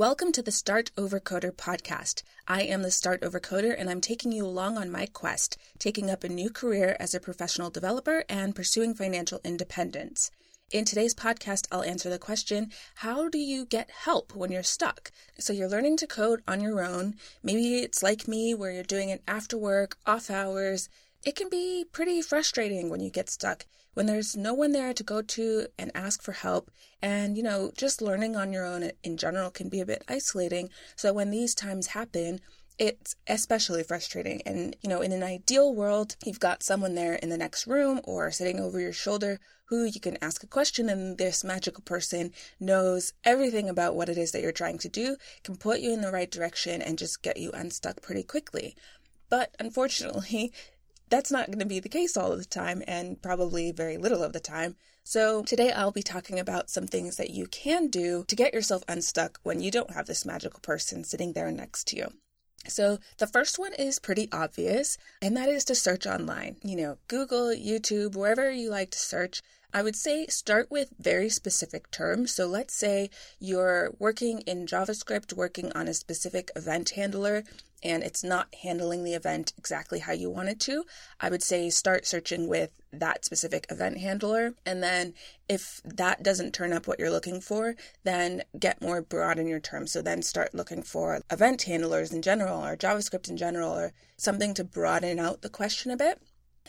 Welcome to the Start Over Coder podcast. I am the Start Over Coder and I'm taking you along on my quest, taking up a new career as a professional developer and pursuing financial independence. In today's podcast, I'll answer the question How do you get help when you're stuck? So, you're learning to code on your own. Maybe it's like me, where you're doing it after work, off hours. It can be pretty frustrating when you get stuck, when there's no one there to go to and ask for help. And, you know, just learning on your own in general can be a bit isolating. So when these times happen, it's especially frustrating. And, you know, in an ideal world, you've got someone there in the next room or sitting over your shoulder who you can ask a question, and this magical person knows everything about what it is that you're trying to do, can put you in the right direction, and just get you unstuck pretty quickly. But unfortunately, that's not going to be the case all of the time and probably very little of the time. So, today I'll be talking about some things that you can do to get yourself unstuck when you don't have this magical person sitting there next to you. So, the first one is pretty obvious, and that is to search online. You know, Google, YouTube, wherever you like to search. I would say start with very specific terms. So let's say you're working in JavaScript, working on a specific event handler, and it's not handling the event exactly how you want it to, I would say start searching with that specific event handler. And then if that doesn't turn up what you're looking for, then get more broad in your terms. So then start looking for event handlers in general or JavaScript in general or something to broaden out the question a bit.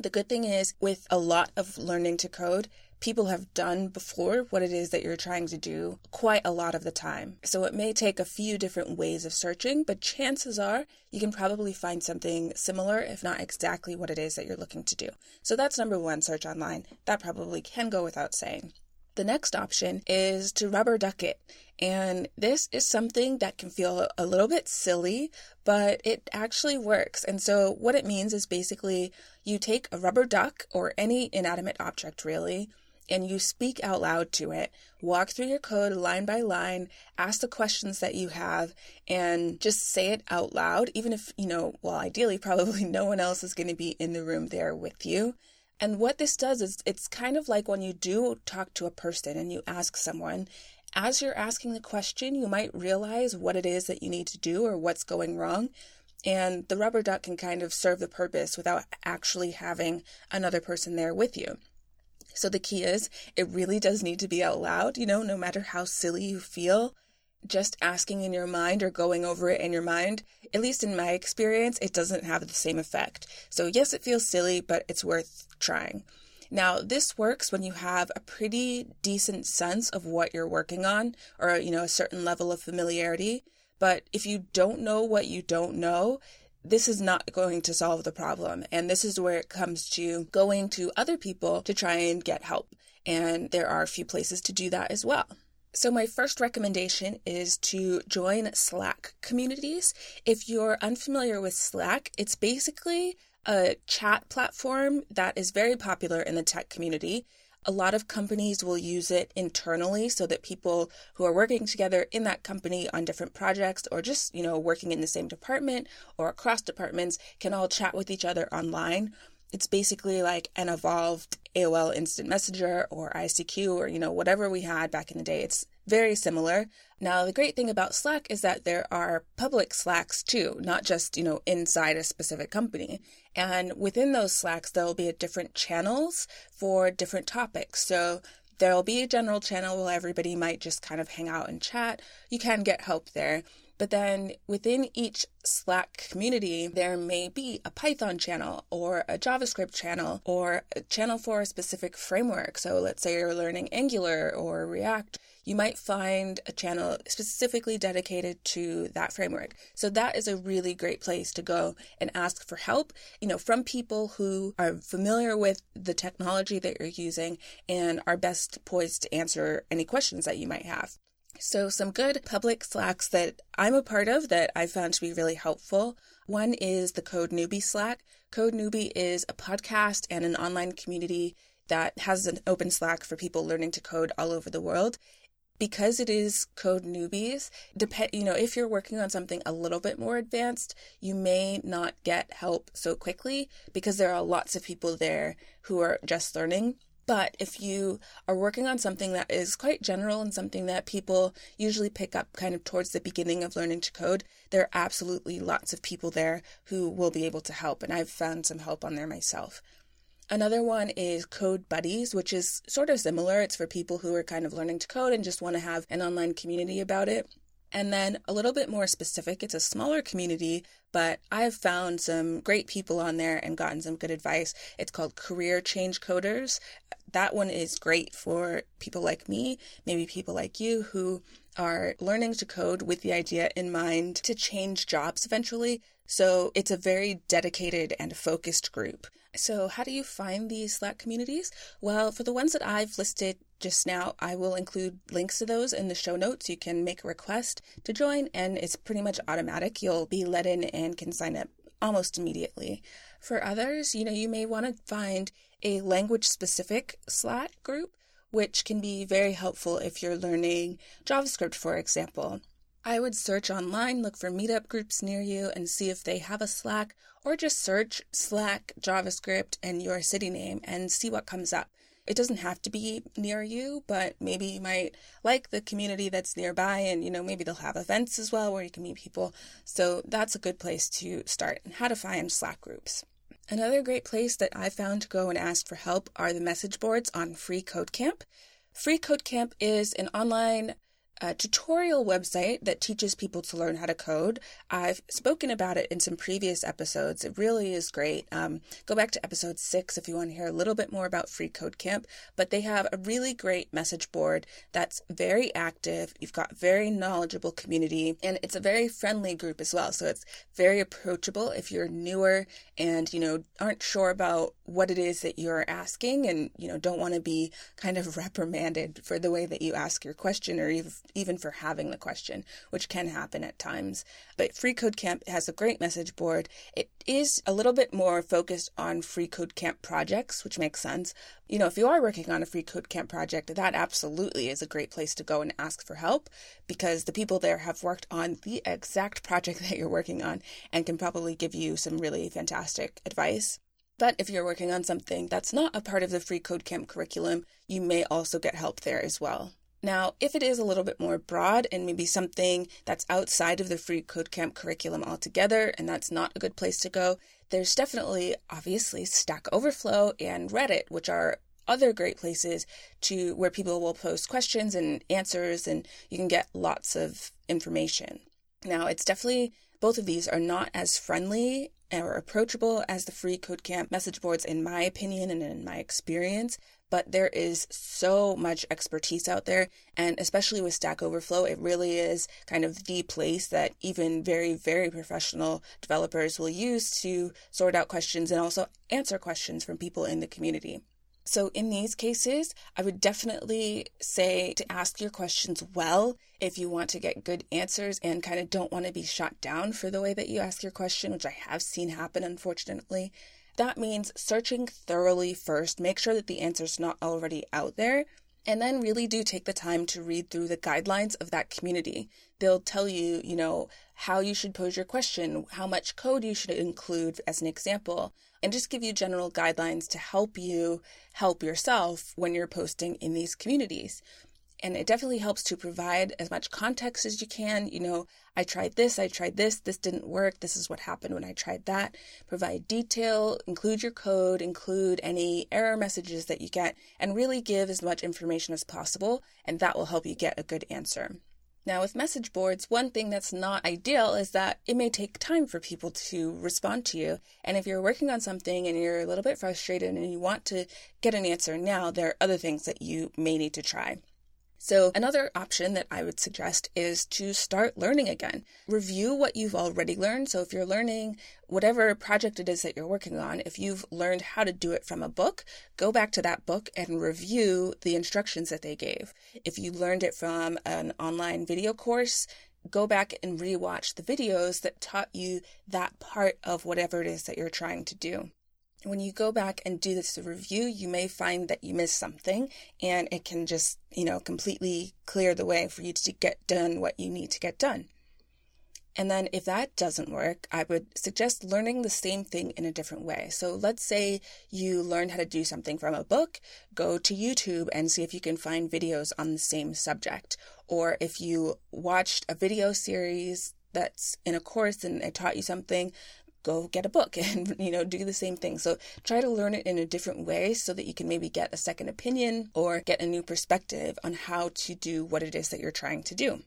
The good thing is, with a lot of learning to code, people have done before what it is that you're trying to do quite a lot of the time. So it may take a few different ways of searching, but chances are you can probably find something similar, if not exactly what it is that you're looking to do. So that's number one search online. That probably can go without saying. The next option is to rubber duck it. And this is something that can feel a little bit silly, but it actually works. And so, what it means is basically you take a rubber duck or any inanimate object, really, and you speak out loud to it. Walk through your code line by line, ask the questions that you have, and just say it out loud, even if, you know, well, ideally, probably no one else is going to be in the room there with you. And what this does is it's kind of like when you do talk to a person and you ask someone, as you're asking the question, you might realize what it is that you need to do or what's going wrong. And the rubber duck can kind of serve the purpose without actually having another person there with you. So the key is it really does need to be out loud, you know, no matter how silly you feel. Just asking in your mind or going over it in your mind, at least in my experience, it doesn't have the same effect. So, yes, it feels silly, but it's worth trying. Now, this works when you have a pretty decent sense of what you're working on or, you know, a certain level of familiarity. But if you don't know what you don't know, this is not going to solve the problem. And this is where it comes to going to other people to try and get help. And there are a few places to do that as well. So, my first recommendation is to join Slack communities. If you're unfamiliar with Slack, it's basically a chat platform that is very popular in the tech community. A lot of companies will use it internally so that people who are working together in that company on different projects or just, you know, working in the same department or across departments can all chat with each other online. It's basically like an evolved AOL Instant Messenger or ICQ or, you know, whatever we had back in the day. It's very similar. Now, the great thing about Slack is that there are public Slacks too, not just, you know, inside a specific company. And within those Slacks, there'll be different channels for different topics. So there'll be a general channel where everybody might just kind of hang out and chat. You can get help there. But then within each Slack community, there may be a Python channel or a JavaScript channel or a channel for a specific framework. So let's say you're learning Angular or React you might find a channel specifically dedicated to that framework. So that is a really great place to go and ask for help, you know, from people who are familiar with the technology that you're using and are best poised to answer any questions that you might have. So, some good public Slacks that I'm a part of that I found to be really helpful. One is the Code Newbie Slack. Code Newbie is a podcast and an online community that has an open Slack for people learning to code all over the world because it is code newbies, depend you know, if you're working on something a little bit more advanced, you may not get help so quickly because there are lots of people there who are just learning. But if you are working on something that is quite general and something that people usually pick up kind of towards the beginning of learning to code, there are absolutely lots of people there who will be able to help. And I've found some help on there myself. Another one is Code Buddies, which is sort of similar. It's for people who are kind of learning to code and just want to have an online community about it. And then a little bit more specific, it's a smaller community, but I've found some great people on there and gotten some good advice. It's called Career Change Coders. That one is great for people like me, maybe people like you who are learning to code with the idea in mind to change jobs eventually. So it's a very dedicated and focused group. So, how do you find these Slack communities? Well, for the ones that I've listed just now, I will include links to those in the show notes. You can make a request to join, and it's pretty much automatic. You'll be let in and can sign up almost immediately. For others, you know, you may want to find a language specific Slack group, which can be very helpful if you're learning JavaScript, for example. I would search online, look for meetup groups near you, and see if they have a Slack, or just search Slack JavaScript and your city name and see what comes up. It doesn't have to be near you, but maybe you might like the community that's nearby, and you know, maybe they'll have events as well where you can meet people. So that's a good place to start and how to find Slack groups. Another great place that I found to go and ask for help are the message boards on Free Code Camp. Free Code Camp is an online a tutorial website that teaches people to learn how to code. I've spoken about it in some previous episodes. It really is great. Um, go back to episode six if you want to hear a little bit more about Free Code Camp. But they have a really great message board that's very active. You've got very knowledgeable community, and it's a very friendly group as well. So it's very approachable if you're newer and you know aren't sure about what it is that you're asking, and you know don't want to be kind of reprimanded for the way that you ask your question or even even for having the question, which can happen at times. But Free Code Camp has a great message board. It is a little bit more focused on Free Code Camp projects, which makes sense. You know, if you are working on a Free Code Camp project, that absolutely is a great place to go and ask for help because the people there have worked on the exact project that you're working on and can probably give you some really fantastic advice. But if you're working on something that's not a part of the Free Code Camp curriculum, you may also get help there as well. Now, if it is a little bit more broad and maybe something that's outside of the Free Code Camp curriculum altogether, and that's not a good place to go, there's definitely, obviously, Stack Overflow and Reddit, which are other great places to where people will post questions and answers, and you can get lots of information. Now, it's definitely both of these are not as friendly or approachable as the free code camp message boards in my opinion and in my experience but there is so much expertise out there. And especially with Stack Overflow, it really is kind of the place that even very, very professional developers will use to sort out questions and also answer questions from people in the community. So, in these cases, I would definitely say to ask your questions well if you want to get good answers and kind of don't want to be shot down for the way that you ask your question, which I have seen happen, unfortunately. That means searching thoroughly first, make sure that the answer's not already out there, and then really do take the time to read through the guidelines of that community. They'll tell you, you know, how you should pose your question, how much code you should include as an example, and just give you general guidelines to help you help yourself when you're posting in these communities and it definitely helps to provide as much context as you can. You know, I tried this, I tried this, this didn't work, this is what happened when I tried that. Provide detail, include your code, include any error messages that you get, and really give as much information as possible, and that will help you get a good answer. Now, with message boards, one thing that's not ideal is that it may take time for people to respond to you. And if you're working on something and you're a little bit frustrated and you want to get an answer now, there are other things that you may need to try. So, another option that I would suggest is to start learning again. Review what you've already learned. So, if you're learning whatever project it is that you're working on, if you've learned how to do it from a book, go back to that book and review the instructions that they gave. If you learned it from an online video course, go back and rewatch the videos that taught you that part of whatever it is that you're trying to do when you go back and do this review, you may find that you missed something and it can just, you know, completely clear the way for you to get done what you need to get done. And then if that doesn't work, I would suggest learning the same thing in a different way. So let's say you learned how to do something from a book, go to YouTube and see if you can find videos on the same subject. Or if you watched a video series that's in a course and it taught you something, go get a book and you know do the same thing so try to learn it in a different way so that you can maybe get a second opinion or get a new perspective on how to do what it is that you're trying to do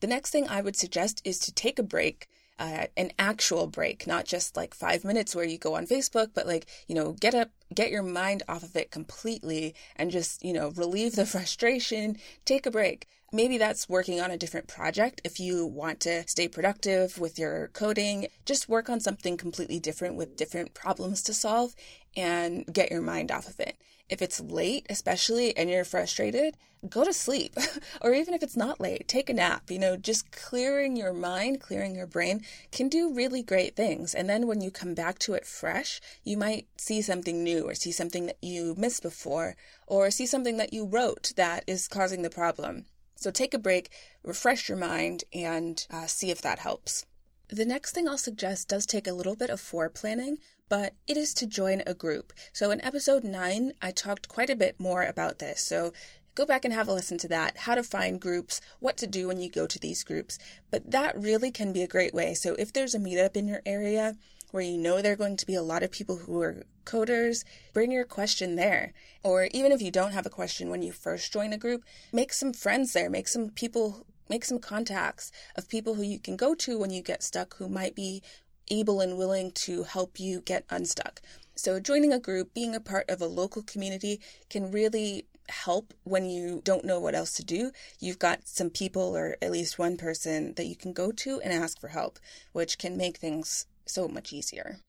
the next thing I would suggest is to take a break. Uh, an actual break, not just like five minutes where you go on Facebook, but like, you know, get up, get your mind off of it completely and just, you know, relieve the frustration, take a break. Maybe that's working on a different project. If you want to stay productive with your coding, just work on something completely different with different problems to solve and get your mind off of it. If it's late, especially, and you're frustrated, go to sleep. or even if it's not late, take a nap. You know, just clearing your mind, clearing your brain can do really great things. And then when you come back to it fresh, you might see something new or see something that you missed before or see something that you wrote that is causing the problem. So take a break, refresh your mind, and uh, see if that helps. The next thing I'll suggest does take a little bit of foreplanning, but it is to join a group. So in episode 9, I talked quite a bit more about this. So go back and have a listen to that, how to find groups, what to do when you go to these groups. But that really can be a great way. So if there's a meetup in your area where you know there are going to be a lot of people who are coders, bring your question there. Or even if you don't have a question when you first join a group, make some friends there, make some people make some contacts of people who you can go to when you get stuck who might be able and willing to help you get unstuck. So, joining a group, being a part of a local community can really help when you don't know what else to do. You've got some people, or at least one person, that you can go to and ask for help, which can make things so much easier.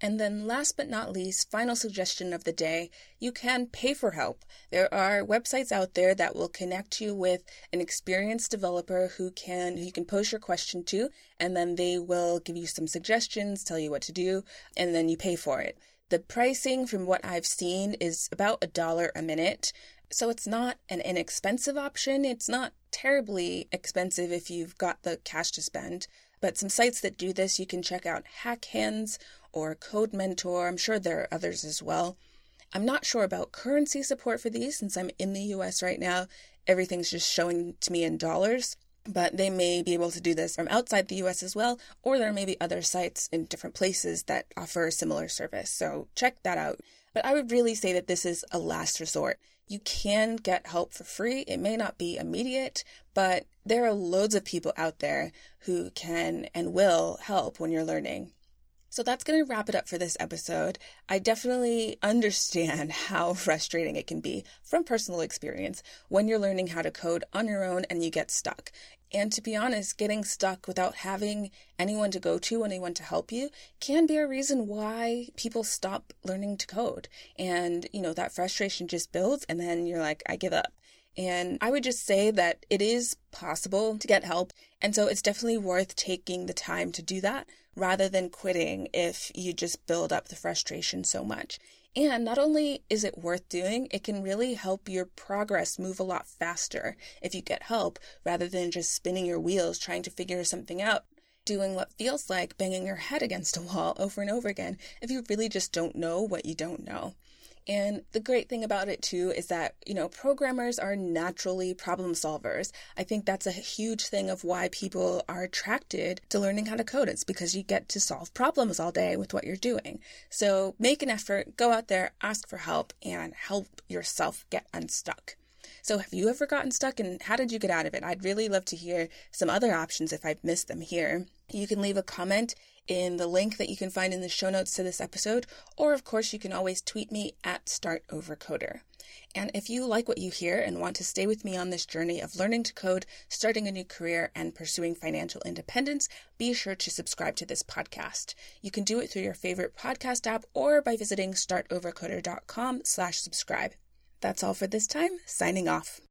And then, last but not least, final suggestion of the day you can pay for help. There are websites out there that will connect you with an experienced developer who can who you can post your question to, and then they will give you some suggestions, tell you what to do, and then you pay for it. The pricing, from what I've seen, is about a dollar a minute. So it's not an inexpensive option. It's not terribly expensive if you've got the cash to spend. But some sites that do this, you can check out HackHands or Code Mentor. I'm sure there are others as well. I'm not sure about currency support for these since I'm in the US right now. Everything's just showing to me in dollars, but they may be able to do this from outside the US as well, or there may be other sites in different places that offer a similar service. So check that out. But I would really say that this is a last resort. You can get help for free. It may not be immediate, but there are loads of people out there who can and will help when you're learning. So that's going to wrap it up for this episode. I definitely understand how frustrating it can be from personal experience when you're learning how to code on your own and you get stuck. And to be honest, getting stuck without having anyone to go to, anyone to help you, can be a reason why people stop learning to code. And, you know, that frustration just builds, and then you're like, I give up. And I would just say that it is possible to get help. And so it's definitely worth taking the time to do that rather than quitting if you just build up the frustration so much. And not only is it worth doing, it can really help your progress move a lot faster if you get help rather than just spinning your wheels trying to figure something out. Doing what feels like banging your head against a wall over and over again if you really just don't know what you don't know. And the great thing about it too is that, you know, programmers are naturally problem solvers. I think that's a huge thing of why people are attracted to learning how to code. It's because you get to solve problems all day with what you're doing. So make an effort, go out there, ask for help, and help yourself get unstuck. So, have you ever gotten stuck and how did you get out of it? I'd really love to hear some other options if I've missed them here. You can leave a comment in the link that you can find in the show notes to this episode, or of course, you can always tweet me at StartOverCoder. And if you like what you hear and want to stay with me on this journey of learning to code, starting a new career, and pursuing financial independence, be sure to subscribe to this podcast. You can do it through your favorite podcast app or by visiting startovercoder.com slash subscribe. That's all for this time. Signing off.